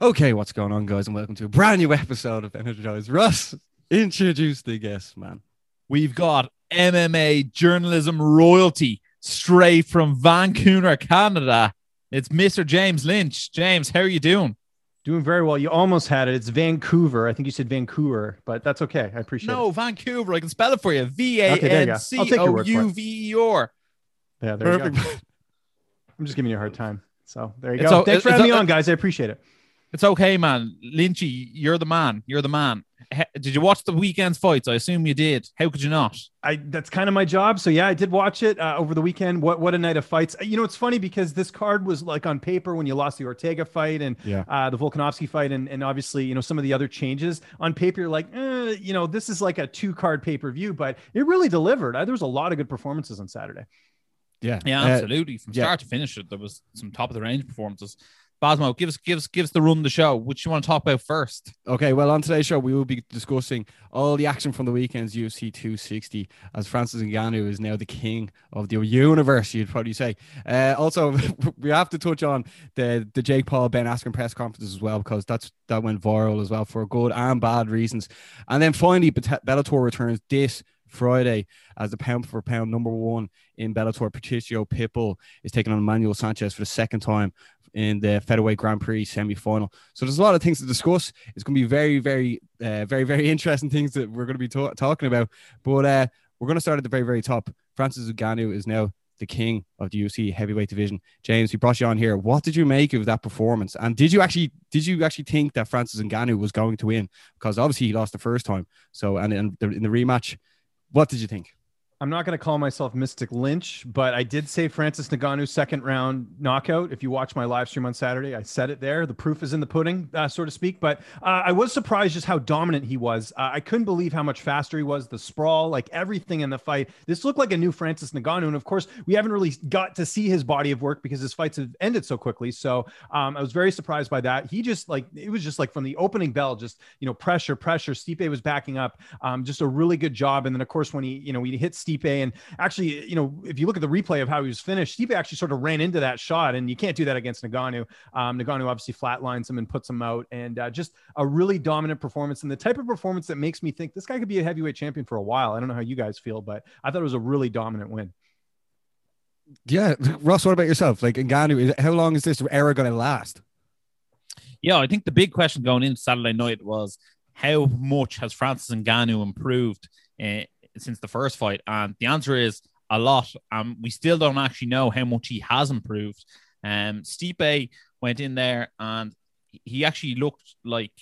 Okay, what's going on, guys, and welcome to a brand new episode of Energize. Russ, introduce the guest, man. We've got MMA journalism royalty straight from Vancouver, Canada. It's Mr. James Lynch. James, how are you doing? Doing very well. You almost had it. It's Vancouver. I think you said Vancouver, but that's okay. I appreciate no, it. Vancouver. I can spell it for you. V A N C O U V E R. Yeah, there you go. I'm just giving you a hard time. So there you go. Thanks for having me on, guys. I appreciate it. It's okay, man. Lynchy, you're the man. You're the man. He- Did you watch the weekend's fights? I assume you did. How could you not? I that's kind of my job. So yeah, I did watch it uh, over the weekend. What what a night of fights! You know, it's funny because this card was like on paper when you lost the Ortega fight and Yeah. uh, the Volkanovski fight, and and obviously you know some of the other changes on paper. You're like, eh, you know, this is like a two card pay per view, but it really delivered. Uh, there was a lot of good performances on Saturday. Yeah, Yeah, Uh, absolutely. From yeah. start to finish, it there was some top of the range performances. Basmo, give us, give us, give us the run the show. Which you want to talk about first? Okay, well, on today's show, we will be discussing all the action from the weekend's UFC 260 as Francis Ngannou is now the king of the universe, you'd probably say. Uh, also, we have to touch on the, the Jake Paul Ben Askren press conferences as well, because that's that went viral as well for good and bad reasons. And then finally, Bellator returns this Friday as the pound for pound number one in Bellator. Patricio Pitbull is taking on Emmanuel Sanchez for the second time in the featherweight Grand Prix semi-final. So there's a lot of things to discuss. It's going to be very, very, uh, very, very interesting things that we're going to be ta- talking about. But uh, we're going to start at the very, very top. Francis Ngannou is now the king of the UFC heavyweight division. James, we brought you on here. What did you make of that performance? And did you actually did you actually think that Francis Ngannou was going to win? Because obviously he lost the first time. So and the, in the rematch, what did you think? I'm not going to call myself Mystic Lynch, but I did say Francis Ngannou second round knockout. If you watch my live stream on Saturday, I said it there. The proof is in the pudding, uh, so to speak. But uh, I was surprised just how dominant he was. Uh, I couldn't believe how much faster he was. The sprawl, like everything in the fight. This looked like a new Francis Ngannou, and of course, we haven't really got to see his body of work because his fights have ended so quickly. So um, I was very surprised by that. He just like it was just like from the opening bell, just you know pressure, pressure. Stipe was backing up, um, just a really good job. And then of course when he you know he hit Stipe, and actually you know if you look at the replay of how he was finished, Stipe actually sort of ran into that shot, and you can't do that against Ngannou. Um, Ngannou obviously flatlines him and puts him out, and uh, just a really dominant performance and the type of performance that makes me think this guy could be a heavyweight champion for a while. I don't know how you guys feel, but I thought it was a really dominant win. Yeah, Ross, what about yourself? Like Ngannou, is, how long is this era going to last? Yeah, I think the big question going into Saturday night was how much has Francis Ngannou improved uh, since the first fight? And the answer is a lot. Um, we still don't actually know how much he has improved. Um, Stipe went in there and he actually looked like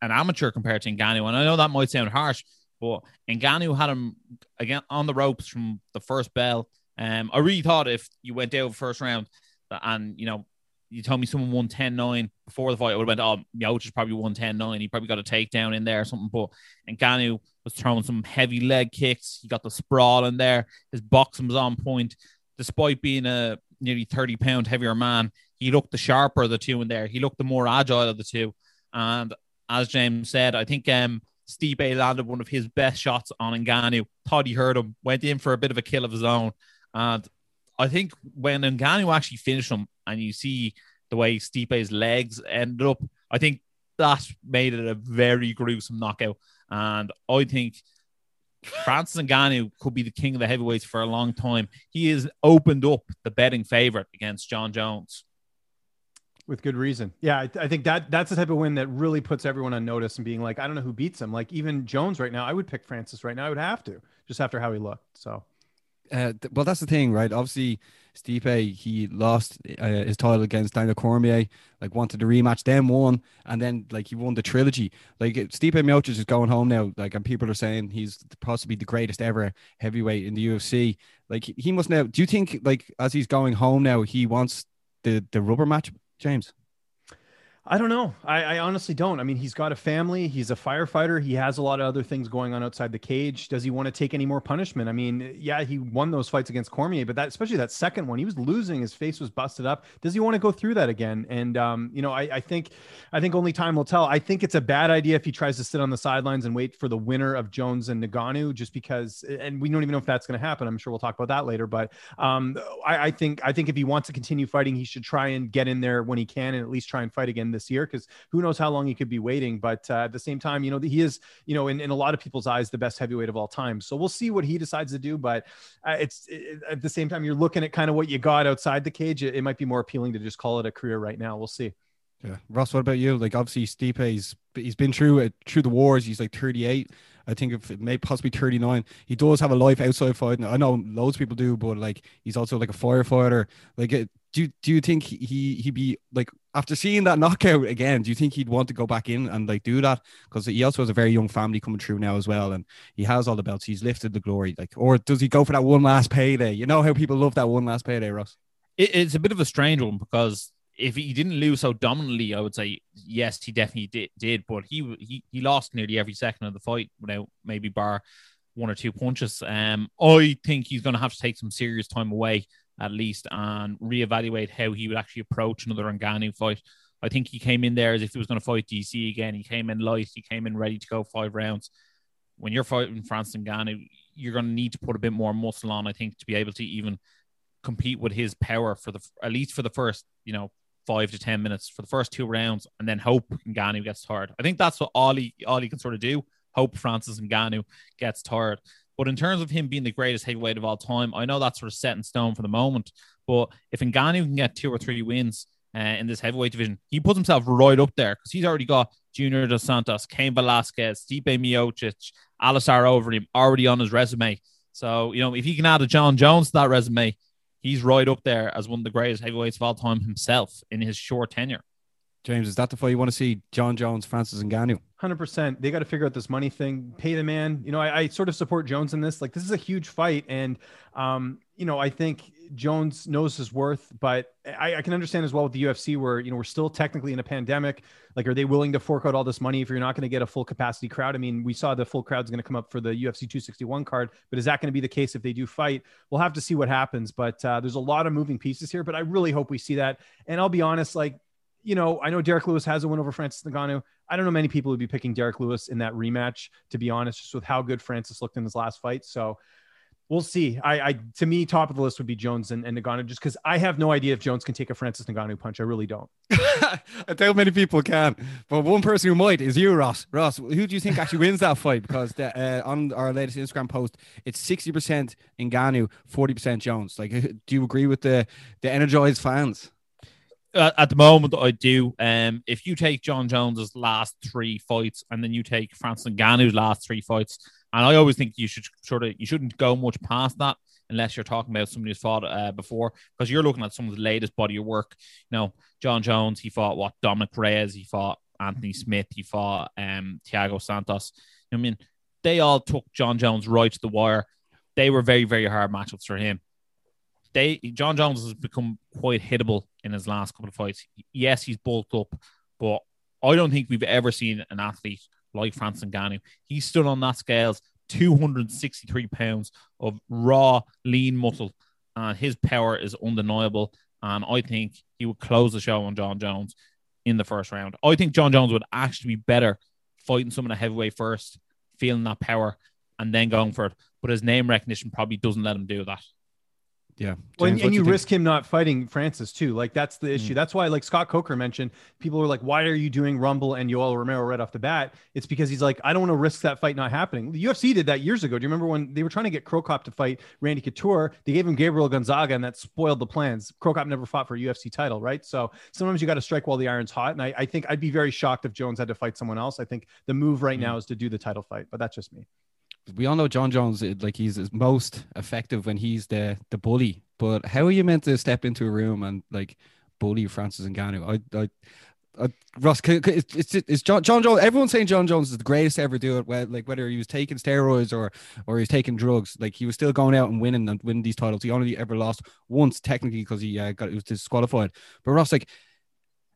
an amateur compared to Ngannou. And I know that might sound harsh, but Ngannou had him again on the ropes from the first bell. Um, I really thought if you went out first round and you know you told me someone won 10-9 before the fight, I would have went, oh, Miocic probably won 10-9. He probably got a takedown in there or something. But Ngannou was throwing some heavy leg kicks. He got the sprawl in there. His boxing was on point. Despite being a nearly 30 pound heavier man, he looked the sharper of the two in there. He looked the more agile of the two. And as James said, I think um, Stipe landed one of his best shots on Ngannou. Thought he hurt him, went in for a bit of a kill of his own. And I think when Ngannou actually finished him and you see the way Stipe's legs ended up, I think that made it a very gruesome knockout. And I think Francis Ngannou could be the king of the heavyweights for a long time. He has opened up the betting favorite against John Jones. With good reason. Yeah, I, I think that that's the type of win that really puts everyone on notice and being like, I don't know who beats him. Like even Jones right now, I would pick Francis right now. I would have to just after how he looked. So Uh, th- well, that's the thing, right? Obviously, Stipe he lost uh, his title against Daniel Cormier. Like wanted the rematch, then won, and then like he won the trilogy. Like Stipe Miocic is going home now. Like and people are saying he's possibly the greatest ever heavyweight in the UFC. Like he must now. Do you think like as he's going home now, he wants the the rubber match, James? I don't know. I, I honestly don't. I mean, he's got a family. He's a firefighter. He has a lot of other things going on outside the cage. Does he want to take any more punishment? I mean, yeah, he won those fights against Cormier, but that, especially that second one, he was losing. His face was busted up. Does he want to go through that again? And um, you know, I, I think, I think only time will tell. I think it's a bad idea if he tries to sit on the sidelines and wait for the winner of Jones and Ngannou, just because. And we don't even know if that's going to happen. I'm sure we'll talk about that later. But um, I, I think, I think if he wants to continue fighting, he should try and get in there when he can, and at least try and fight again this year because who knows how long he could be waiting. But uh, at the same time, you know, he is, you know, in, in a lot of people's eyes, the best heavyweight of all time. So we'll see what he decides to do. But uh, it's it, at the same time, you're looking at kind of what you got outside the cage. It, it might be more appealing to just call it a career right now. We'll see. Yeah, Ross. What about you? Like, obviously, Stipe's he's been through it through the wars. He's like 38. I think if it may possibly 39. He does have a life outside fighting. I know loads of people do, but like he's also like a firefighter. Like, uh, do do you think he he'd be like after seeing that knockout again? Do you think he'd want to go back in and like do that? Because he also has a very young family coming through now as well, and he has all the belts. He's lifted the glory. Like, or does he go for that one last payday? You know how people love that one last payday, Ross. It, it's a bit of a strange one because if he didn't lose so dominantly, I would say yes, he definitely did. did but he he he lost nearly every second of the fight without maybe bar one or two punches. Um, I think he's going to have to take some serious time away at least and reevaluate how he would actually approach another Ngannou fight. I think he came in there as if he was going to fight DC again. He came in light. He came in ready to go five rounds. When you're fighting Francis Ngannou, you're going to need to put a bit more muscle on, I think, to be able to even compete with his power for the at least for the first, you know, five to ten minutes for the first two rounds, and then hope Ngannou gets tired. I think that's what all he all he can sort of do. Hope Francis Ngannou gets tired. But in terms of him being the greatest heavyweight of all time, I know that's sort of set in stone for the moment. But if Ngannou can get two or three wins uh, in this heavyweight division, he puts himself right up there because he's already got Junior Dos Santos, Cain Velasquez, Stipe Miocic, Alistair Overeem already on his resume. So, you know, if he can add a John Jones to that resume, he's right up there as one of the greatest heavyweights of all time himself in his short tenure. James, is that the fight you want to see? John Jones, Francis Ngannou. Hundred percent. They got to figure out this money thing. Pay the man. You know, I, I, sort of support Jones in this. Like, this is a huge fight, and um, you know, I think Jones knows his worth. But I, I, can understand as well with the UFC, where you know we're still technically in a pandemic. Like, are they willing to fork out all this money if you're not going to get a full capacity crowd? I mean, we saw the full crowd's going to come up for the UFC 261 card, but is that going to be the case if they do fight? We'll have to see what happens. But uh, there's a lot of moving pieces here. But I really hope we see that. And I'll be honest, like you know, I know Derrick Lewis has a win over Francis Ngannou. I don't know many people would be picking Derrick Lewis in that rematch, to be honest, just with how good Francis looked in his last fight. So we'll see. I, I to me, top of the list would be Jones and, and Ngannou, just because I have no idea if Jones can take a Francis Ngannou punch. I really don't. I doubt many people can, but one person who might is you, Ross. Ross, who do you think actually wins that fight? Because the, uh, on our latest Instagram post, it's sixty percent Ngannou, forty percent Jones. Like, do you agree with the the energized fans? At the moment, I do. Um, if you take John Jones's last three fights and then you take Francis Ngannou's last three fights, and I always think you should sort of you shouldn't go much past that unless you're talking about somebody who's fought uh, before, because you're looking at some of the latest body of work. You know, John Jones, he fought what Dominick Reyes, he fought Anthony Smith, he fought um, Thiago Santos. I mean, they all took John Jones right to the wire. They were very, very hard matchups for him they Jon Jones has become quite hittable in his last couple of fights. Yes, he's bulked up, but I don't think we've ever seen an athlete like Francis Ngannou. He stood on that scales 263 pounds of raw, lean muscle, and his power is undeniable. And I think he would close the show on John Jones in the first round. I think John Jones would actually be better fighting someone at heavyweight first, feeling that power, and then going for it. But his name recognition probably doesn't let him do that. Yeah. Well, and, and you, you risk him not fighting Francis too. Like that's the issue. Mm. That's why, like Scott Coker mentioned, people were like, "Why are you doing Rumble and Yoel Romero right off the bat?" It's because he's like, "I don't want to risk that fight not happening." The UFC did that years ago. Do you remember when they were trying to get Cro Cop to fight Randy Couture? They gave him Gabriel Gonzaga, and that spoiled the plans. Cro Cop never fought for a UFC title, right? So sometimes you got to strike while the iron's hot. And I, I, think I'd be very shocked if Jones had to fight someone else. I think the move right mm. now is to do the title fight, but that's just me we all know John Jones like he's most effective when he's the the bully. But how are you meant to step into a room and like bully Francis Ngannou? I, I, I Ross, it's, it's, it's John, Jon Jones. Everyone's saying John Jones is the greatest to ever do it. Where, like whether he was taking steroids or or he was taking drugs, like he was still going out and winning and winning these titles. He only ever lost once technically because he uh, got it was disqualified. But Ross, like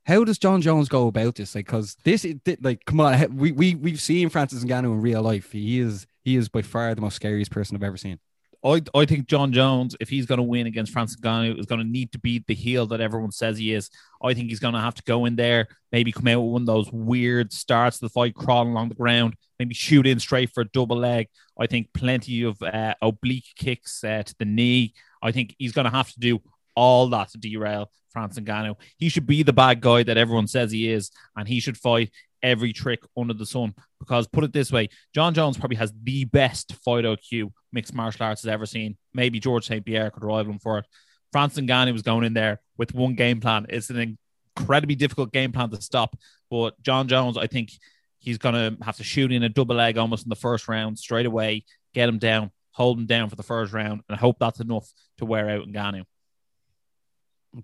how does John Jones go about this? Like, because this, like, come on, we we we've seen Francis Ngannou in real life. He is he is by far the most scariest person I've ever seen. I, I think John Jones, if he's going to win against Francis Ngannou, is going to need to beat the heel that everyone says he is. I think he's going to have to go in there, maybe come out with one of those weird starts of the fight, crawling along the ground, maybe shoot in straight for a double leg. I think plenty of uh, oblique kicks uh, to the knee. I think he's going to have to do all that to derail Francis Ngannou. He should be the bad guy that everyone says he is, and he should fight every trick under the sun. Because put it this way, John Jones probably has the best fight IQ mixed martial arts has ever seen. Maybe George St. Pierre could rival him for it. Francis Ngannou was going in there with one game plan. It's an incredibly difficult game plan to stop. But John Jones, I think he's going to have to shoot in a double leg almost in the first round straight away, get him down, hold him down for the first round, and I hope that's enough to wear out Ngannou.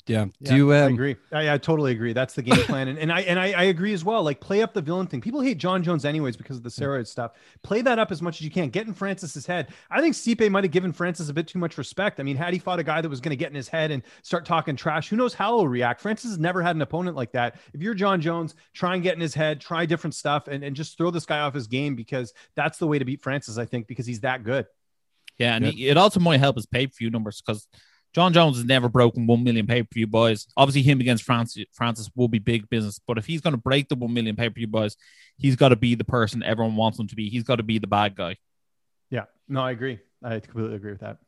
Yeah. Yeah, Do you? I Um, agree. I, I totally agree. That's the game plan, and, and I and I, I agree as well. Like play up the villain thing. People hate John Jones anyways because of the steroid stuff. Play that up as much as you can. Get in Francis's head. I think Stipe might have given Francis a bit too much respect. I mean, had he fought a guy that was going to get in his head and start talking trash, who knows how he'll react? Francis has never had an opponent like that. If you're John Jones, try and get in his head, try different stuff, and, and just throw this guy off his game because that's the way to beat Francis. I think because he's that good. Yeah, and Yeah. He, it also might help his pay per view numbers because John Jones has never broken one million pay per view buys. Obviously, him against Francis Francis will be big business, but if he's going to break the one million pay per view buys, he's got to be the person everyone wants him to be. He's got to be the bad guy. Yeah. No, I agree. I completely agree with that.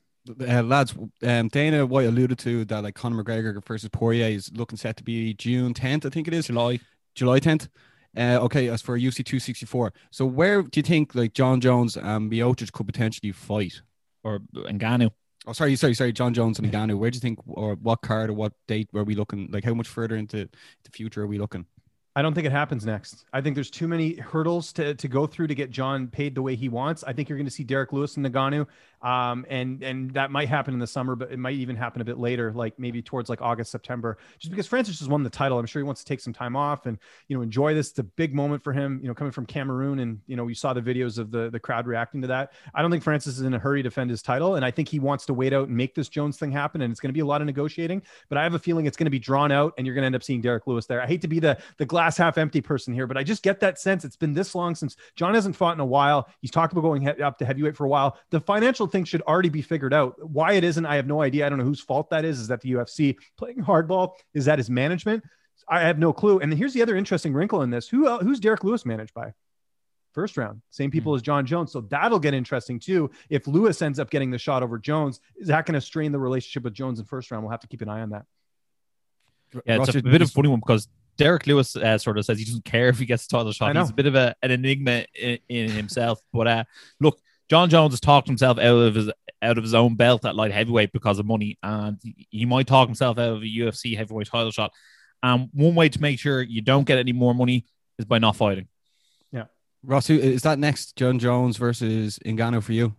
uh, lads, um, Dana White alluded to that like Conor McGregor versus Poirier is looking set to be June 10th, I think it is. July. July 10th. Uh, okay, as for UC 264. So where do you think like John Jones and Miocic could potentially fight? or Ngannou. Oh, sorry, sorry, sorry. John Jones and Ngannou. Where do you think, or what card or what date were we looking? Like, how much further into the future are we looking? I don't think it happens next. I think there's too many hurdles to, to go through to get John paid the way he wants. I think you're going to see Derrick Lewis and Ngannou, um, and and that might happen in the summer, but it might even happen a bit later, like maybe towards like August, September. Just because Francis has won the title, I'm sure he wants to take some time off and you know enjoy this. It's a big moment for him, you know, coming from Cameroon, and you know we saw the videos of the the crowd reacting to that. I don't think Francis is in a hurry to defend his title, and I think he wants to wait out and make this Jones thing happen. And it's going to be a lot of negotiating, but I have a feeling it's going to be drawn out, and you're going to end up seeing Derrick Lewis there. I hate to be the the glass half empty person here, but I just get that sense. It's been this long since John hasn't fought in a while. He's talked about going he- up to heavyweight for a while. The financial thing should already be figured out. Why it isn't, I have no idea. I don't know whose fault that is. Is that the UFC playing hardball? Is that his management? I have no clue. And then here's the other interesting wrinkle in this: who el- who's Derrick Lewis managed by? First round, same people hmm. as John Jones. So that'll get interesting too. If Lewis ends up getting the shot over Jones, is that going to strain the relationship with Jones in first round? We'll have to keep an eye on that. Yeah, it's a bit of funny one because Derrick Lewis uh, sort of says he doesn't care if he gets the title I shot. He's a bit of a, an enigma in, in himself. But uh, look, John Jones has talked himself out of his out of his own belt at light heavyweight because of money, and he- he might talk himself out of a UFC heavyweight title shot. And one way to make sure you don't get any more money is by not fighting. Yeah, Ross, who- is that next John Jones versus Ngannou for you?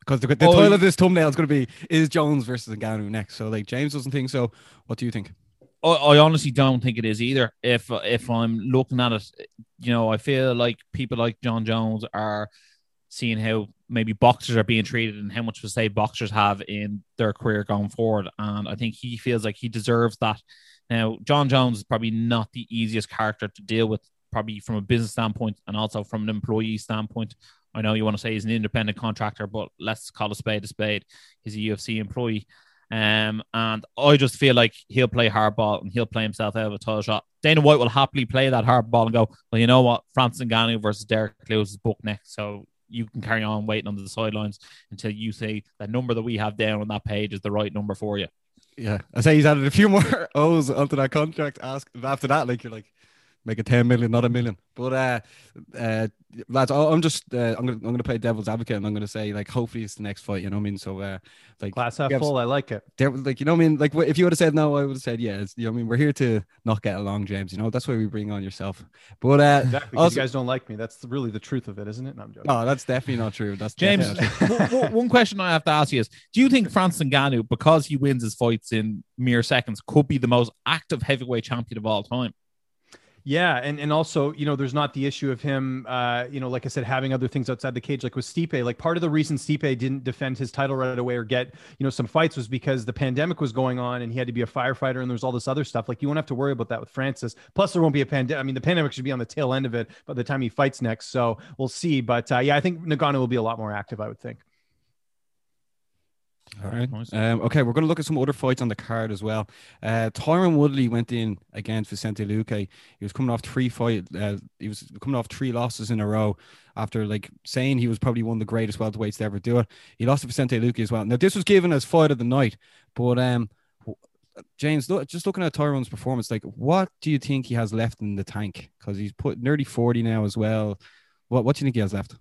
Because the, the Oh, title of this thumbnail is going to be is Jones versus Ngannou next. So like James doesn't think so. What do you think? I, I honestly don't think it is either. If if I'm looking at it, you know, I feel like people like John Jones are seeing how maybe boxers are being treated and how much to say boxers have in their career going forward. And I think he feels like he deserves that. Now, John Jones is probably not the easiest character to deal with, probably from a business standpoint and also from an employee standpoint. I know you want to say he's an independent contractor, but let's call a spade a spade. He's a UFC employee. Um, and I just feel like he'll play hardball and he'll play himself out of a title shot. Dana White will happily play that hardball and go, well, you know what? Francis Ngannou versus Derrick Lewis is booked next. So you can carry on waiting on the sidelines until you say that number that we have down on that page is the right number for you. Yeah, I say he's added a few more O's onto that contract. Ask after that, like you're like make it ten million, not a million. But uh, uh, lads, I- I'm just uh, I'm gonna I'm gonna play devil's advocate, and I'm gonna say like hopefully it's the next fight. You know what I mean? So uh, like Glass half have- full. I like it. there was like you know what I mean like if you would have said no I would have said yeah it's, you know what I mean we're here to not get along James you know that's why we bring on yourself but uh Exactly. 'cause also- you guys don't like me. That's really the truth of it, isn't it? No, I'm joking. no that's definitely not true that's James, definitely not true. one- one- one question I have to ask you is Do you think Francis Ngannou, because he wins his fights in mere seconds, could be the most active heavyweight champion of all time? Yeah, and and also, you know, there's not the issue of him, uh, you know, like I said, having other things outside the cage, like with Stipe. Like part of the reason Stipe didn't defend his title right away or get, you know, some fights was because the pandemic was going on and he had to be a firefighter and there's all this other stuff. Like you won't have to worry about that with Francis. Plus, there won't be a pandemic. I mean, the pandemic should be on the tail end of it by the time he fights next. So we'll see. But uh, yeah, I think Ngannou will be a lot more active. I would think. All right. Nice. Um, okay, we're going to look at some other fights on the card as well. Uh, Tyron Woodley went in against Vicente Luque. He was coming off three fight. Uh, he was coming off three losses in a row after like saying he was probably one of the greatest welterweights to ever do it. He lost to Vicente Luque as well. Now this was given as fight of the night, but um, James, look, just looking at Tyron's performance, like what do you think he has left in the tank? Because he's put nearly 40 now as well. What what do you think he has left?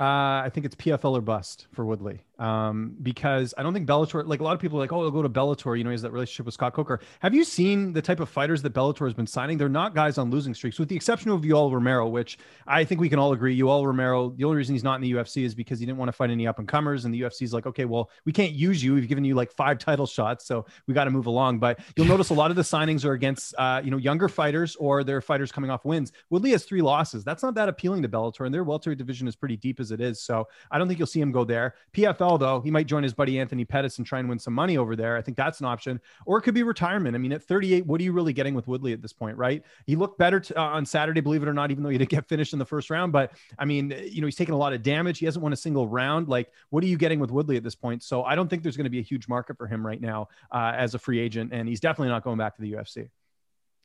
Uh, I think it's PFL or bust for Woodley um, because I don't think Bellator, like a lot of people are like, oh, he'll go to Bellator. You know, he has that relationship with Scott Coker. Have you seen the type of fighters that Bellator has been signing? They're not guys on losing streaks, with the exception of Yoel Romero, which I think we can all agree. Yoel Romero, the only reason he's not in the UFC is because he didn't want to fight any up and comers. And the UFC is like, okay, well, we can't use you. We've given you like five title shots. So we got to move along. But you'll notice a lot of the signings are against, uh, you know, younger fighters or they're fighters coming off wins. Woodley has three losses. That's not that appealing to Bellator. And their welterweight division is pretty deep as it is. So I don't think you'll see him go there. PFL, though, he might join his buddy Anthony Pettis and try and win some money over there. I think that's an option. Or it could be retirement. I mean, at 38, what are you really getting with Woodley at this point, right? He looked better uh, on Saturday, believe it or not, even though he didn't get finished in the first round. But I mean, you know, he's taken a lot of damage. He hasn't won a single round. Like, what are you getting with Woodley at this point? So I don't think there's going to be a huge market for him right now uh, as a free agent. And he's definitely not going back to the UFC.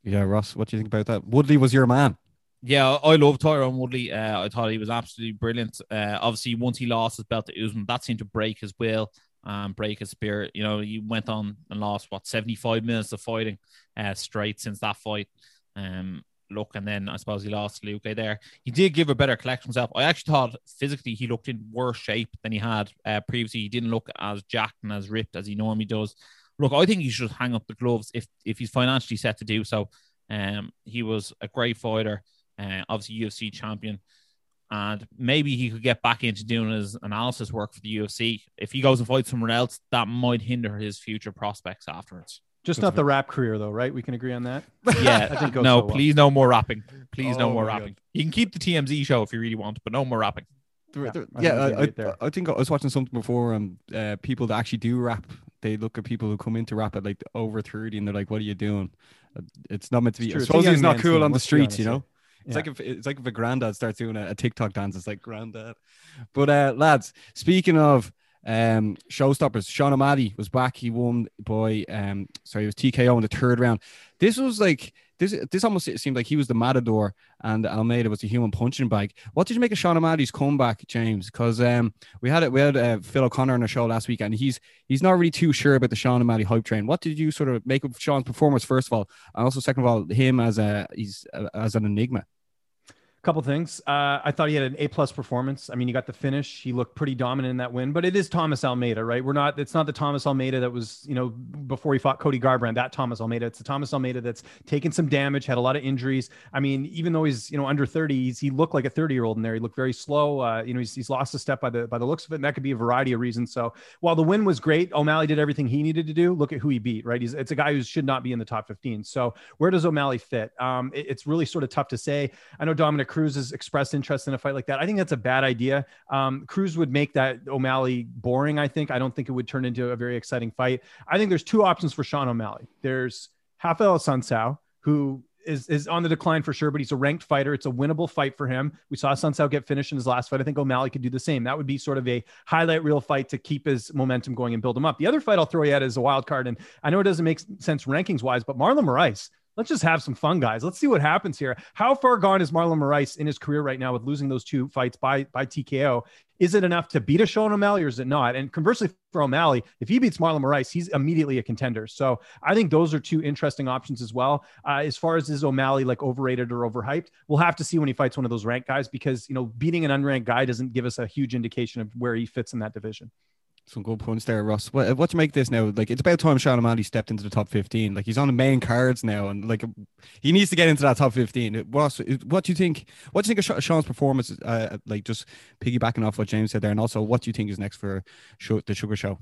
Yeah, Ross, what do you think about that? Woodley was your man. Yeah, I love Tyron Woodley. Uh, I thought he was absolutely brilliant. Uh, obviously, once he lost his belt to Usman, that seemed to break his will, and break his spirit. You know, he went on and lost what seventy five minutes of fighting uh, straight since that fight. Um, look, and then I suppose he lost Luque there. He did give a better collection himself. I actually thought physically he looked in worse shape than he had uh, previously. He didn't look as jacked and as ripped as he normally does. Look, I think he should hang up the gloves if if he's financially set to do so. Um, he was a great fighter uh, obviously UFC champion. And maybe he could get back into doing his analysis work for the UFC. If he goes and fights somewhere else, that might hinder his future prospects afterwards. Just not the rap career, though, right? We can agree on that. Yeah, I think no. So well. Please, no more rapping. Please, oh, no more rapping. God. You can keep the TMZ show if you really want, but no more rapping. Yeah, yeah I, I, I, think I was watching something before, and um, uh, people that actually do rap, they look at people who come into rap at like over thirty, and they're like, "What are you doing?" It's not meant to be. I suppose it's not cool on the streets, you know. It's yeah. like if it's like if a granddad starts doing a, a TikTok dance, it's like granddad. But uh, lads, speaking of um showstoppers, Sean O'Malley was back. He won by um sorry, it was TKO in the third round. This was like this this almost seemed like he was the matador and Almeida was the human punching bag. What did you make of Sean O'Malley's comeback, James? Because um, we had it, we had uh, Phil O'Connor on the show last week, and he's he's not really too sure about the Sean O'Malley hype train. What did you sort of make of Sean's performance first of all, and also second of all, him as a he's uh, as an enigma? Couple things. Uh, I thought he had an A plus performance. I mean, he got the finish. He looked pretty dominant in that win. But it is Thomas Almeida, right? We're not. It's not the Thomas Almeida that was, you know, before he fought Cody Garbrandt. That Thomas Almeida. It's the Thomas Almeida that's taken some damage, had a lot of injuries. I mean, even though he's you know under thirty, he looked like a thirty year old in there. He looked very slow. Uh, you know, he's, he's lost a step by the by the looks of it, and that could be a variety of reasons. So while the win was great, O'Malley did everything he needed to do. Look at who he beat, right? He's it's a guy who should not be in the top fifteen. So where does O'Malley fit? Um, it, it's really sort of tough to say. I know Dominick Cruz has expressed interest in a fight like that. I think that's a bad idea. Um, Cruz would make that O'Malley boring. I think. I don't think it would turn into a very exciting fight. I think there's two options for Sean O'Malley. There's Rafael Assunção, who is is on the decline for sure, but he's a ranked fighter. It's a winnable fight for him. We saw Assunção get finished in his last fight. I think O'Malley could do the same. That would be sort of a highlight reel fight to keep his momentum going and build him up. The other fight I'll throw you at is a wild card, and I know it doesn't make sense rankings wise, but Marlon Moraes let's just have some fun, guys. Let's see what happens here. How far gone is Marlon Moraes in his career right now with losing those two fights by by TKO? Is it enough to beat a Sean O'Malley or is it not? And conversely, for O'Malley, if he beats Marlon Moraes, he's immediately a contender. So I think those are two interesting options as well. Uh, as far as is O'Malley like overrated or overhyped, we'll have to see when he fights one of those ranked guys because you know beating an unranked guy doesn't give us a huge indication of where he fits in that division. Some good points there, Ross. What, what do you make this now? Like, it's about time Sean O'Malley stepped into the top 15. Like, he's on the main cards now, and like, he needs to get into that top 15. Ross, what do you think? What do you think of Sean's performance? Uh, like, just piggybacking off what James said there, and also, what do you think is next for the Sugar Show?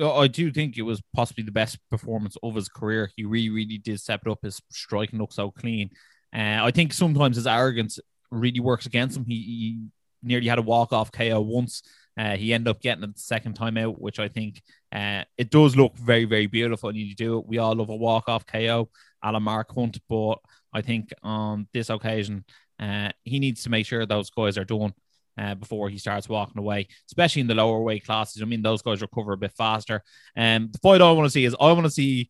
I do think it was possibly the best performance of his career. He really, really did step it up. His striking looks so clean. Uh, I think sometimes his arrogance really works against him. He, he nearly had a walk off KO once uh, he ended up getting it the second time out, which I think uh, it does look very, very beautiful. And you do it. We all love a walk off KO, Alan Mark Hunt, but I think on this occasion, uh, he needs to make sure those guys are done. Uh, before he starts walking away, especially in the lower weight classes. I mean, those guys recover a bit faster. And um, the fight I want to see is I want to see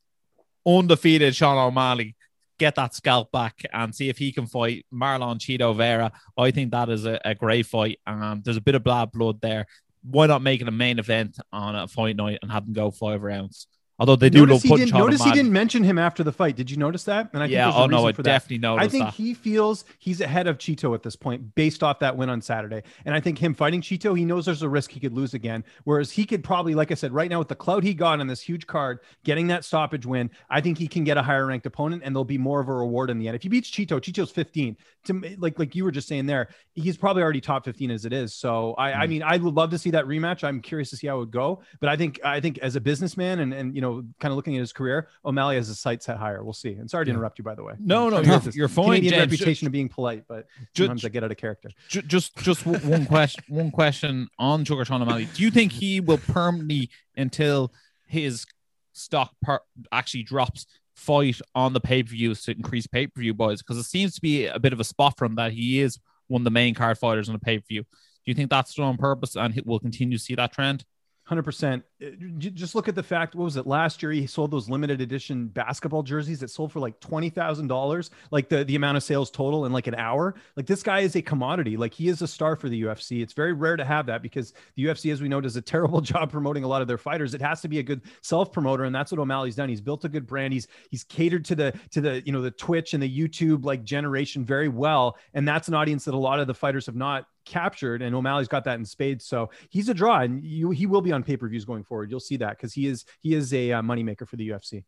undefeated Sean O'Malley get that scalp back and see if he can fight Marlon Chito Vera. I think that is a, a great fight. Um, there's a bit of bad blood there. Why not make it a main event on a fight night and have them go five rounds? Although they do notice love he didn't notice he didn't mention him after the fight. Did you notice that? And I yeah, think there's a oh no, I for that. definitely noticed I think that. he feels he's ahead of Chito at this point based off that win on Saturday. And I think him fighting Chito, he knows there's a risk he could lose again. Whereas he could probably, like I said, right now with the clout he got on this huge card, getting that stoppage win, I think he can get a higher ranked opponent and there'll be more of a reward in the end. If he beats Chito, Chito's 15. To like like you were just saying there, he's probably already top 15 as it is. So I, I Mm. mean, I would love to see that rematch. I'm curious to see how it would go. But I think I think as a businessman and and you know, kind of looking at his career, O'Malley has his sights set higher. We'll see. And sorry to interrupt you, by the way. No, no, you're- you're fine, Canadian James. reputation of being polite, but sometimes I get out of character. Just just one question one question on Sugar Sean O'Malley. Do you think he will permanently until his stock per- actually drops fight on the pay-per-views to increase pay-per-view boys? Because it seems to be a bit of a spot for him that he is one of the main card fighters on the pay-per-view. Do you think that's done on purpose and he will continue to see that trend? Hundred percent. Uh, just look at the fact. What was it last year? He sold those limited edition basketball jerseys that sold for like twenty thousand dollars. Like the the amount of sales total in like an hour. Like this guy is a commodity. Like he is a star for the UFC. It's very rare to have that because the UFC, as we know, does a terrible job promoting a lot of their fighters. It has to be a good self promoter, and that's what O'Malley's done. He's built a good brand. He's he's catered to the to the you know the Twitch and the YouTube like generation very well, and that's an audience that a lot of the fighters have not captured and O'Malley's got that in spades so he's a draw and you he will be on pay-per-views going forward you'll see that because he is he is a uh, moneymaker for the UFC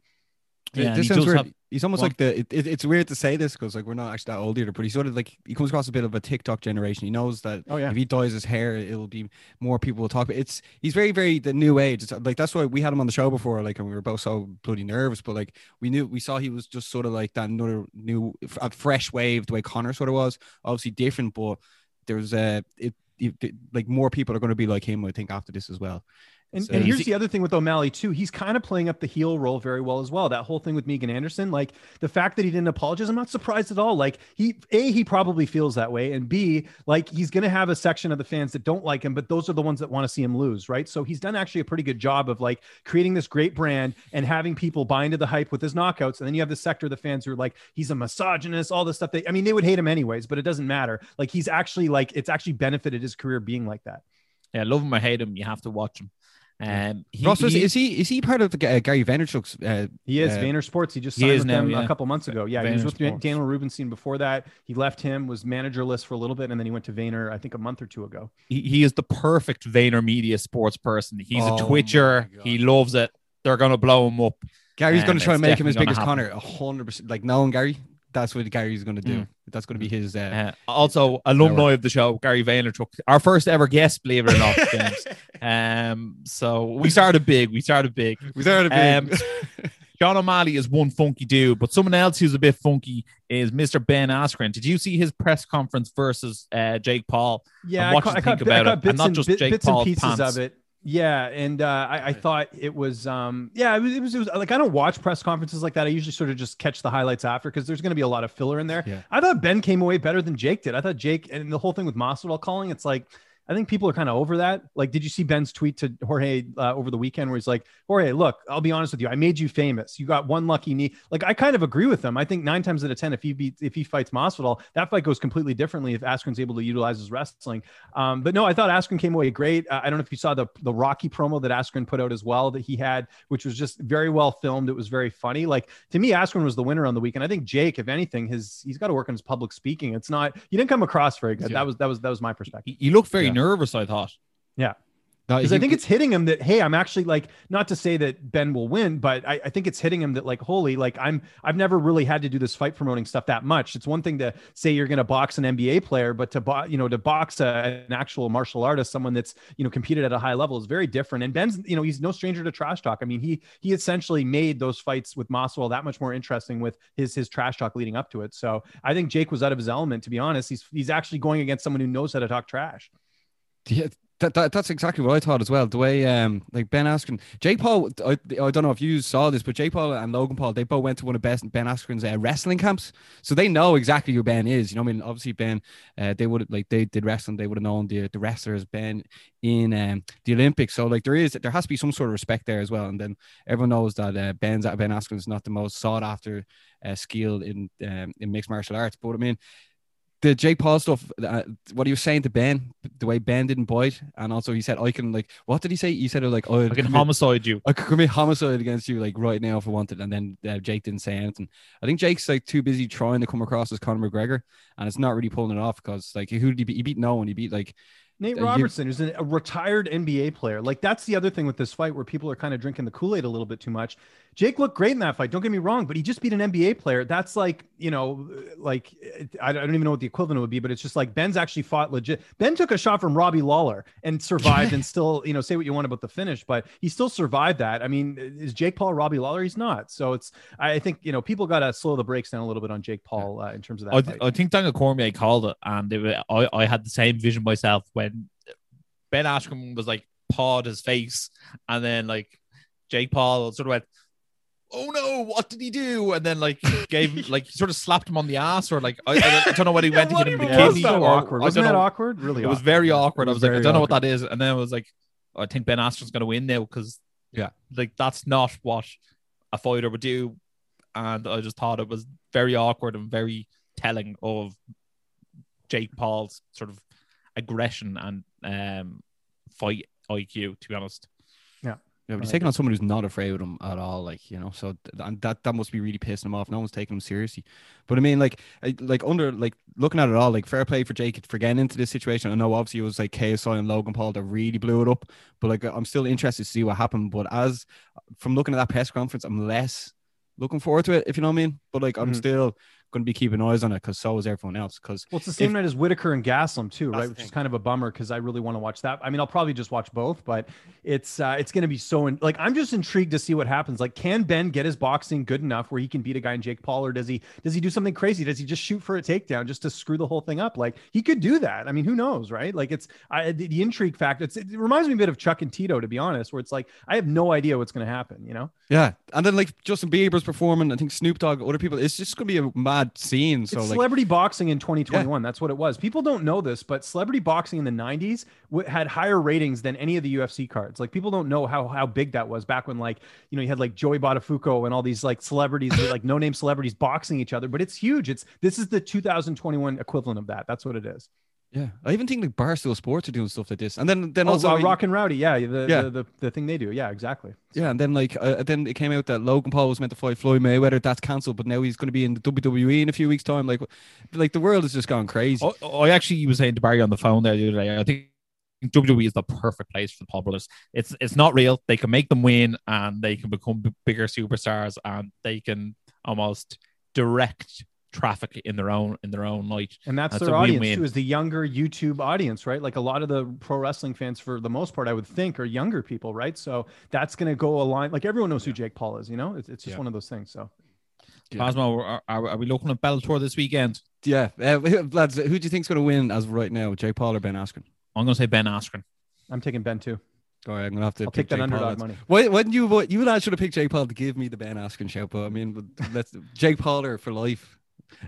Yeah, this he sounds weird. have- he's almost Go on. like the. It, it, it's weird to say this because like we're not actually that old either, but he's sort of like he comes across a bit of a TikTok generation. He knows that Oh, yeah. if he dyes his hair, it'll be more people will talk. About. It's he's very very the new age. It's like that's why we had him on the show before, like, and we were both so bloody nervous. But like we knew we saw he was just sort of like that another new a fresh wave the way Conor sort of was. Obviously different, but there's a it, it, like more people are going to be like him. I think after this as well. And, So- and here's the other thing with O'Malley too. He's kind of playing up the heel role very well as well. That whole thing with Megan Anderson, like the fact that he didn't apologize, I'm not surprised at all. Like he, a, he probably feels that way, and b, like he's going to have a section of the fans that don't like him, but those are the ones that want to see him lose, right? So he's done actually a pretty good job of like creating this great brand and having people buy into the hype with his knockouts. And then you have the sector of the fans who are like, he's a misogynist, all this stuff. They, I mean, they would hate him anyways, but it doesn't matter. Like he's actually like it's actually benefited his career being like that. Yeah, love him or hate him, you have to watch him. Um, he, Ross, is, he- is he is he part of the uh, Gary Vaynerchuk's? Uh, He is Uh, Vayner Sports. He just signed is with now, them yeah. a couple months ago. Yeah, he was Vayner with Sports. Daniel Rubenstein before that. He left him, was managerless for a little bit, and then he went to Vayner. I think a month or two ago. he, he is the perfect Vayner media sports person. He's Oh a twitcher. He loves it. They're gonna blow him up. Gary's going to try it's and make him as big as gonna Conor. A hundred percent. Like knowing Gary, that's what Gary's going to do. Mm. That's going to be his. Uh, Uh, also, alumni of the show, Gary Vaynerchuk, our first ever guest, believe it or not, James. um, so we started big. We started big. we started big. Sean O'Malley is one funky dude, but someone else who's a bit funky is Mr. Ben Askren. Did you see his press conference versus uh, Jake Paul? Yeah, And I what caught, you I caught, think I about caught it, and not just bit- Jake bits Paul's and pieces pants. of it. Yeah, and uh, I, I thought it was, um, yeah, it was, it was, it was like I don't watch press conferences like that. I usually sort of just catch the highlights after because there's going to be a lot of filler in there. Yeah. I thought Ben came away better than Jake did. I thought Jake and the whole thing with Masvidal calling, it's like I think people are kind of over that. Like, did you see Ben's tweet to Jorge uh, over the weekend where he's like, Jorge, look, I'll be honest with you. I made you famous. You got one lucky knee. Like, I kind of agree with him. I think nine times out of 10, if he beats, if he fights Masvidal, that fight goes completely differently if Askren's able to utilize his wrestling. Um, but no, I thought Askren came away great. Uh, I don't know if you saw the, the Rocky promo that Askren put out as well that he had, which was just very well filmed. It was very funny. Like, to me, Askren was the winner on the weekend. I think Jake, if anything, his, he's got to work on his public speaking. It's not, he didn't come across very good. Yeah. That was, that was, that was my perspective. He, he looked very Yeah. Nervous, I thought. no, Because uh, he- I think it's hitting him that hey, I'm actually like not to say that Ben will win, but I, I think it's hitting him that like holy, like I'm I've never really had to do this fight promoting stuff that much. It's one thing to say you're going to box an NBA player, but to bo- you know to box a, an actual martial artist, someone that's you know competed at a high level is very different. And Ben's you know he's no stranger to trash talk. I mean he he essentially made those fights with Masvidal that much more interesting with his his trash talk leading up to it. So I think Jake was out of his element. To be honest, he's he's actually going against someone who knows how to talk trash. Yeah, that, that that's exactly what I thought as well. The way um like Ben Askren, Jake Paul, I, I don't know if you saw this, but Jake Paul and Logan Paul, they both went to one of best Ben Askren's uh, wrestling camps, so they know exactly who Ben is. You know, I mean, obviously Ben, uh, they would like they did wrestling, they would have known the the wrestlers Ben in um the Olympics. So like there is there has to be some sort of respect there as well. And then everyone knows that uh, Ben's Ben Askren is not the most sought after uh, skill in um, in mixed martial arts, but I mean the Jake Paul stuff, uh, what he was saying to Ben, the way Ben didn't bite, and also he said, "I can like, what did he say? He said like, oh, I can homicide you. I could commit homicide against you like right now if I wanted." And then uh, Jake didn't say anything. I think Jake's like too busy trying to come across as Conor McGregor, and it's not really pulling it off because like who did he beat? He beat no one. He beat like Nate Robertson, who's a retired NBA player. Like that's the other thing with this fight where people are kind of drinking the Kool-Aid a little bit too much. Jake looked great in that fight. Don't get me wrong, but he just beat an NBA player. That's like, you know, like I don't even know what the equivalent would be, but it's just like Ben's actually fought legit. Ben took a shot from Robbie Lawler and survived and still, you know, say what you want about the finish, but he still survived that. I mean, is Jake Paul Robbie Lawler? He's not. So it's I think, you know, people got to slow the brakes down a little bit on Jake Paul uh, in terms of that I, th- I think Daniel Cormier called it, and they were, I, I had the same vision myself when Ben Askren was like pawed his face, and then like Jake Paul sort of went, "Oh no, what did he do?" And then like gave like sort of slapped him on the ass, or like I, I, don't know whether he Yeah, went to what hit him in the was kidney or awkward. Wasn't that know. awkward? Really, It was awkward. very awkward. It I was like, I don't know what that is, and then I was like, I think Ben Askren's going to win now because Yeah. like that's not what a fighter would do, and I just thought it was very awkward and very telling of Jake Paul's sort of aggression and um fight IQ. To be honest, Yeah, but he's taking on someone who's not afraid of him at all, like you know. So th- and that that must be really pissing him off. No one's taking him seriously. But I mean, like, I, like under like looking at it all, like fair play for Jake for getting into this situation. I know obviously it was like KSI and Logan Paul that really blew it up, but like I'm still interested to see what happened. But as from looking at that press conference, I'm less looking forward to it, if you know what I mean. But like I'm Mhm. still going to be keeping eyes on it because so is everyone else. Because Well, it's the same If- night as Whittaker and Gastelum too, right? the Which is kind of a bummer because I really want to watch that. I mean, I'll probably just watch both, but it's uh, it's going to be so in- like I'm just intrigued to see what happens. Like, can Ben get his boxing good enough where he can beat a guy in Jake Paul, or does he does he do something crazy? Does he just shoot for a takedown just to screw the whole thing up? Like he could do that. I mean, who knows, right? Like it's I, the, the intrigue factor. It's, it reminds me a bit of Chuck and Tito, to be honest, where it's like I have no idea what's going to happen. You know, yeah, and then like Justin Bieber's performing. I think Snoop Dogg, other people. It's just going to be a mad scene. So it's like. celebrity boxing in 2021. That's what it was. People don't know this, but celebrity boxing in the 90s w- had higher ratings than any of the UFC cards. Like people don't know how how big that was back when like you know you had like Joey Buttafuoco and all these like celebrities, like no name celebrities boxing each other. But it's huge. It's this is the 2021 equivalent of that. That's what it is. Yeah, I even think like Barstool Sports are doing stuff like this, and then then Oh, also uh, Rough and Rowdy, yeah, the, Yeah. The, the the thing they do, yeah, exactly. yeah, and then like uh, then it came out that Logan Paul was meant to fight Floyd Mayweather. That's cancelled, but now he's going to be in the WWE in a few weeks' time. Like, like the world has just gone crazy. I, I actually was saying to Barry on the phone there the other day. I think. WWE is the perfect place for the Paul brothers. It's it's not real. They can make them win, and they can become b- bigger superstars, and they can almost direct traffic in their own in their own light. And that's, That's their audience win-win. too, is the younger YouTube audience, right? Like a lot of the pro wrestling fans, for the most part, I would think, are younger people, right? So that's going to go align. Like everyone knows who Jake Paul is, you know? It's, it's just Yeah. one of those things. So Yeah. Cosmo, are, are, are we looking at Bellator this weekend? Yeah, uh, lads, who do you think's going to win as of right now, Jake Paul or Ben Askren? I'm going to say Ben Askren. I'm taking Ben too. All right, I'm gonna have to I'll pick take that Jake Paul, underdog lads. money. Why, why didn't you? What you and I should have picked Jake Paul to give me the Ben Askren shout, but I mean, but let's Jake Pauler for life.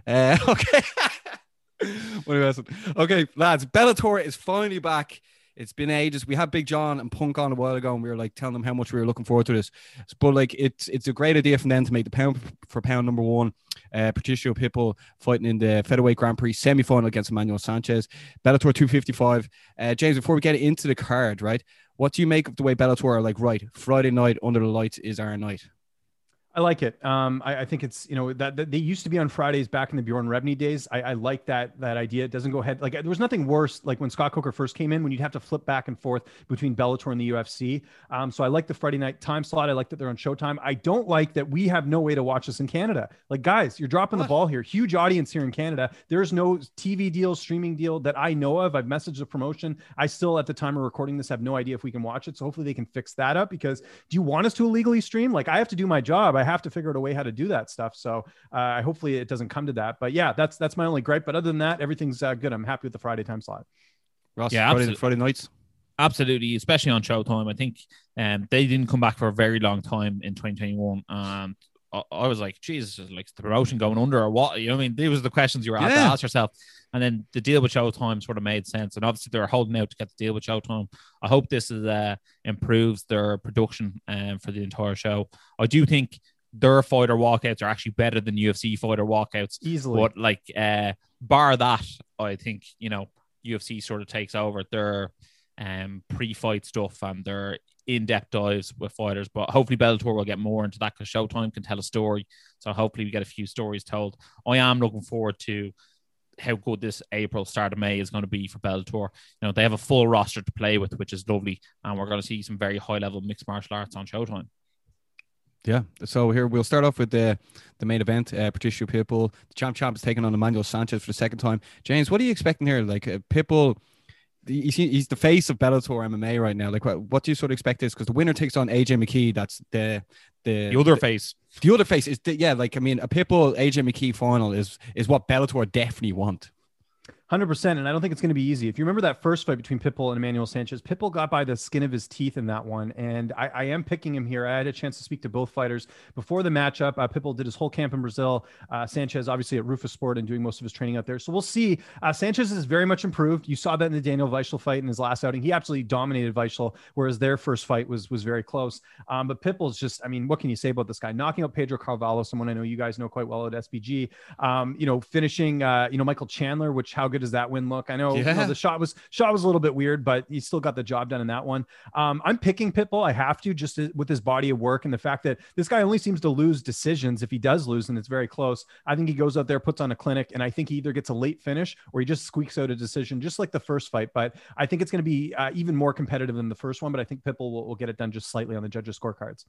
Uh, okay. what are you? Okay, lads, Bellator is finally back. It's been ages. We had Big John and Punk on a while ago, and we were like telling them how much we were looking forward to this. But like, it's it's a great idea from them to make the pound for pound number one. Uh, Patricio fighting in the featherweight Grand Prix semi-final against Emmanuel Sanchez. Bellator 255. Uh, James, before we get into the card, right? What do you make of the way Bellator are like? Right, Friday night under the lights is our night. I like it. Um, I, I think it's you know that, that they used to be on Fridays back in the Bjorn Rebney days. I, I like that that idea. It doesn't go ahead like there was nothing worse like when Scott Coker first came in when you'd have to flip back and forth between Bellator and the UFC. Um, so I like the Friday night time slot. I like that they're on Showtime. I don't like that we have no way to watch this in Canada. Like guys, you're dropping What? the ball here. Huge audience here in Canada. There's no TV deal, streaming deal that I know of. I've messaged the promotion. I still at the time of recording this have no idea if we can watch it. So hopefully they can fix that up because do you want us to illegally stream? Like I have to do my job. I have to figure out a way how to do that stuff. So uh, hopefully it doesn't come to that. But yeah, that's that's my only gripe. But other than that, everything's uh, good. I'm happy with the Friday time slot. Ross, Yeah, Friday, absolutely. Friday nights. Absolutely, especially on Showtime. I think um, they didn't come back for a very long time in 2021. And I, I was like, Jesus, like the promotion going under or what? You know what I mean? These was the questions you were having to ask yourself. And then the deal with Showtime sort of made sense. And obviously, they're holding out to get the deal with Showtime. I hope this is uh, improves their production um, for the entire show. I do think their fighter walkouts are actually better than UFC fighter walkouts. Easily. But like, uh, bar that, I think you know UFC sort of takes over their um pre-fight stuff and their in-depth dives with fighters. But hopefully Bellator will get more into that because Showtime can tell a story. So hopefully we get a few stories told. I am looking forward to how good this April start of May is going to be for Bellator. You know they have a full roster to play with, which is lovely, and we're going to see some very high-level mixed martial arts on Showtime. Yeah. So here we'll start off with the the main event. Uh, Patricio Pitbull, the champ champ, is taking on Emmanuel Sanchez for the second time. James, what are you expecting here? Like uh, Pitbull, he's, he's the face of Bellator MMA right now. Like, what, what do you sort of expect this? Because the winner takes on AJ McKee. That's the the The other face. the other face is the, yeah. Like I mean, a Pitbull AJ McKee final is is what Bellator definitely want. Hundred percent, and I don't think it's going to be easy. If you remember that first fight between Pitbull and Emmanuel Sanchez, Pitbull got by the skin of his teeth in that one, and I, I am picking him here. I had a chance to speak to both fighters before the matchup. Uh, Pitbull did his whole camp in Brazil. Uh, Sanchez, obviously at Roufusport and doing most of his training out there. So we'll see. Uh, Sanchez is very much improved. You saw that in the Daniel Weichel fight in his last outing. He absolutely dominated Weichel, whereas their first fight was was very close. Um, but Pitbull's just, I mean, what can you say about this guy? Knocking out Pedro Carvalho, someone I know you guys know quite well at SBG. Um, you know, finishing, uh, you know, Michael Chandler, which how good does that win look? I know, you know, the shot was shot was a little bit weird, but he still got the job done in that one. Um, I'm picking Pitbull. I have to just to- with his body of work and the fact that this guy only seems to lose decisions if he does lose and it's very close. I think he goes out there, puts on a clinic, and I think he either gets a late finish or he just squeaks out a decision, just like the first fight. But I think it's going to be uh, even more competitive than the first one. But I think Pitbull will, will get it done just slightly on the judges' scorecards.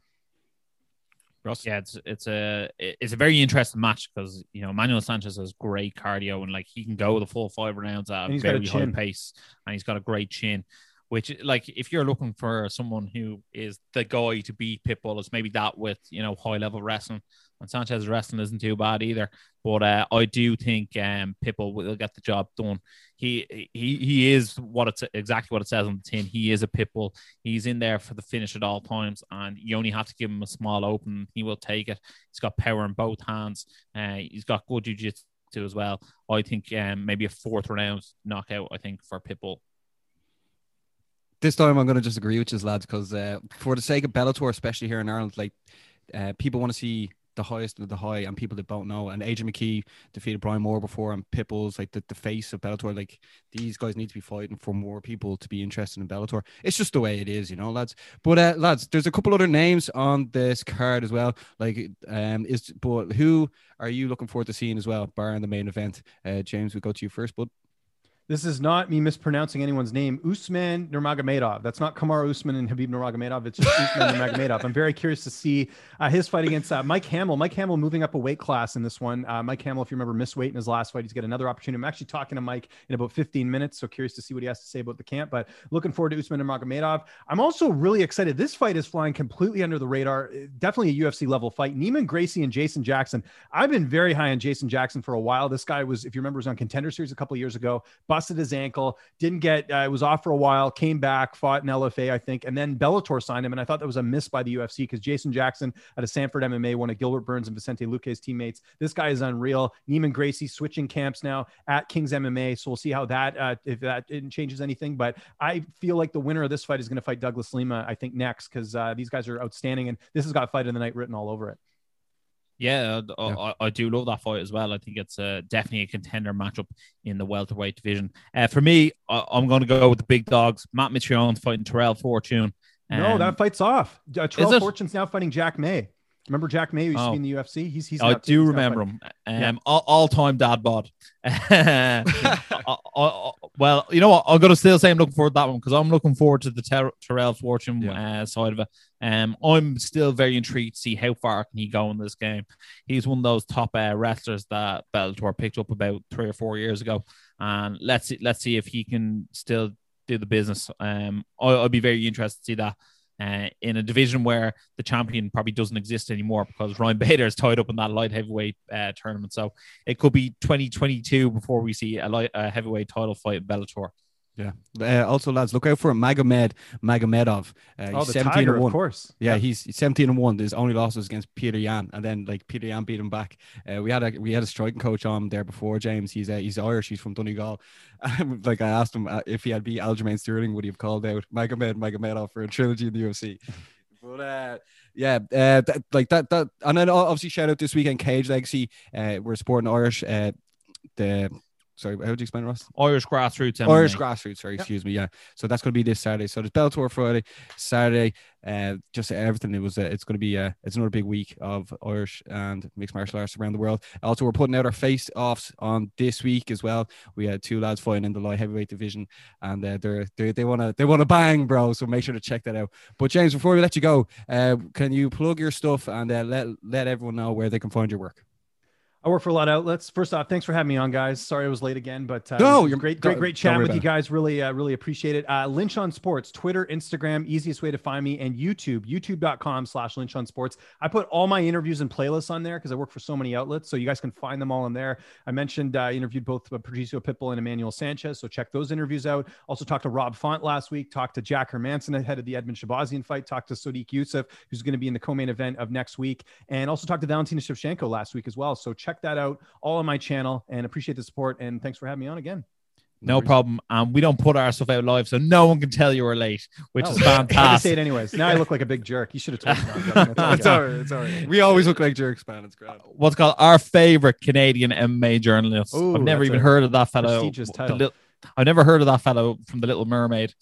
Ross, Yeah, it's it's a it's a very interesting match because you know Manuel Sanchez has great cardio and like he can go the full five rounds at a got a very high pace and he's got a great chin. Which like if you're looking for someone who is the guy to beat Pitbull, it's maybe that with you know high level wrestling. And Sanchez's wrestling isn't too bad either. But uh, I do think um, Pitbull will get the job done. He he he is what it's exactly what it says on the tin. He is a Pitbull. He's in there for the finish at all times, and you only have to give him a small open. He will take it. He's got power in both hands. Uh, he's got good jiu-jitsu as well. I think um, maybe a fourth round knockout. I think for Pitbull. this time I'm going to just agree with you, lads, because uh, for the sake of Bellator, especially here in Ireland, like uh, people want to see the highest of the high, and people that don't know. And Adrian McKee defeated Brian Moore before, and Pitbull's like the, the face of Bellator. Like these guys need to be fighting for more people to be interested in Bellator. It's just the way it is, you know, lads. But uh, lads, there's a couple other names on this card as well. Like, um, is but who are you looking forward to seeing as well, bar in the main event? Uh, James, we go to you first, bud. This is not me mispronouncing anyone's name. Usman Nurmagomedov. That's not Kamaru Usman and Khabib Nurmagomedov. It's just Usman Nurmagomedov. I'm very curious to see uh, his fight against uh, Mike Hamel. Mike Hamel moving up a weight class in this one. Uh, Mike Hamel, if you remember, missed weight in his last fight. He's got another opportunity. I'm actually talking to Mike in about 15 minutes, so curious to see what he has to say about the camp. But looking forward to Usman Nurmagomedov. I'm also really excited. This fight is flying completely under the radar. Definitely a UFC level fight. Neiman Gracie and Jason Jackson. I've been very high on Jason Jackson for a while. This guy was, if you remember, was on Contender Series a couple of years ago. Busted his ankle, didn't get. Uh, was off for a while, came back, fought in LFA, I think, and then Bellator signed him. And I thought that was a miss by the UFC because Jason Jackson out of Sanford MMA, one of Gilbert Burns and Vicente Luque's teammates. This guy is unreal. Neiman Gracie switching camps now at Kings MMA, so we'll see how that uh, if that changes anything. But I feel like the winner of this fight is going to fight Douglas Lima. I think next because uh, these guys are outstanding, and this has got fight of the night written all over it. Yeah, I, Yeah. I, I do love that fight as well. I think it's uh, definitely a contender matchup in the welterweight division. Uh, for me, I, I'm going to go with the big dogs. Matt Mitrione fighting Terrell Fortune. no, Um, that fight's off. Uh, Terrell? Fortune's now fighting Jack May. Remember Jack May who used to Oh. be in the UFC? He's he's. I now- do he's remember him. Um, Yeah. all, all-time dad bod. I- well, you know what? I'm gonna still say I'm looking forward to that one because I'm looking forward to the Ter- Terrell Fortune uh, side of it. Um, I'm still very intrigued to see how far can he go in this game. He's one of those top uh, wrestlers that Bellator picked up about three or four years ago, and let's see, let's see if he can still do the business. Um, I, I'd be very interested to see that uh, in a division where the champion probably doesn't exist anymore because Ryan Bader is tied up in that light heavyweight uh, tournament. So it could be 2022 before we see a, light, a heavyweight title fight in Bellator. Yeah. Uh, also, lads, look out for Magomed Magomedov. Uh, Oh, the 17 Tiger, and of course. Yeah, he's he's 17 and 1. His only loss was against Petr Yan. And then like Petr Yan beat him back. Uh, we had a we had a striking coach on there before, James. He's uh, he's Irish, he's from Donegal. like I asked him uh, if he had beat Aljamain Sterling, would he have called out Magomed Magomedov for a trilogy in the UFC? But uh, yeah, uh, that, like that, that, and then obviously shout out this weekend, Cage Legacy. Uh, we're supporting Irish. Uh, the sorry, how would you explain it, Ross? Irish grassroots. MMA. Irish grassroots, sorry, excuse me. Yeah. So that's going to be this Saturday. So there's Bellator Friday, Saturday, uh, just everything. It was, uh, it's going to be, uh, it's another big week of Irish and mixed martial arts around the world. Also, we're putting out our face offs on this week as well. We had two lads fighting in the light heavyweight division, and uh, they're, they they want to they want to bang, bro. So make sure to check that out. But James, before we let you go, uh, can you plug your stuff and uh, let let everyone know where they can find your work? I work for a lot of outlets. First off, thanks for having me on, guys. Sorry I was late again, but uh, No, you're- great, great, great chat with you guys. Really, uh, really appreciate it. Uh, Lynch on Sports, Twitter, Instagram, easiest way to find me, and YouTube, youtube.com slash Lynch on Sports. I put all my interviews and playlists on there because I work for so many outlets, so you guys can find them all in there. I mentioned uh, I interviewed both uh, Patricio Pitbull and Emmanuel Sanchez, so check those interviews out. Also talked to Rob Font last week, talked to Jack Hermansson ahead of the Edmen Shahbazyan fight, talked to Sodiq Yusuff, who's going to be in the co-main event of next week, and also talked to Valentina Shevchenko last week as well. So check that out, all on my channel, and appreciate the support. And thanks for having me on again. No problem. Um, we don't put our stuff out live, so no one can tell you we're late, which Oh, is I had say it anyways. Now I look like a big jerk. You should have told me. that. It's it's okay. all right. It's all right. We always look like jerks, man. It's great. What's called our favorite Canadian MMA journalist. Ooh, I've never even a heard of that fellow. prestigious title. Lit- I've never heard of that fellow from The Little Mermaid.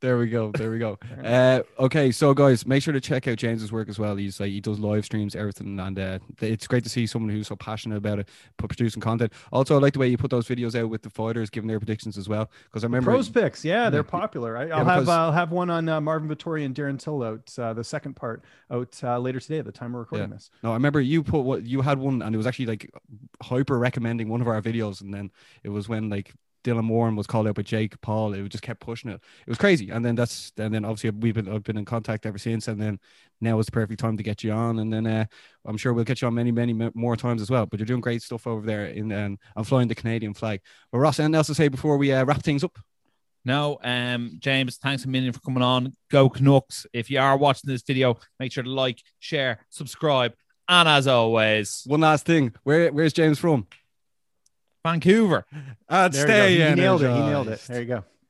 There we go. There we go. Uh, okay, so guys, make sure to check out James's work as well. He's like he does live streams, everything, and uh, it's great to see someone who's so passionate about it, producing content. Also, I like the way you put those videos out with the fighters giving their predictions as well. Because I remember Pros picks, yeah, they're Yeah. popular. I, Yeah, I'll have I'll have one on uh, Marvin Vettori and Darren Till out. Uh, the second part out uh, later today at the time we're recording this. No, I remember you put what you had one, and it was actually like hyper recommending one of our videos, and then it was when like Dylan Warren was called out by Jake Paul. It just kept pushing it. It was crazy, and then that's and then obviously we've been I've been in contact ever since, and then now is the perfect time to get you on, and then uh, I'm sure we'll get you on many many more times as well. But you're doing great stuff over there in um, I'm flying the Canadian flag. But Ross, anything else to say before we uh, wrap things up? No, um, James, thanks a million for coming on. Go Canucks. If you are watching this video, make sure to like, share, subscribe, and as always, One last thing, where where's James from? Vancouver. Uh, there you go. stay He nailed it. He nailed it. There you go.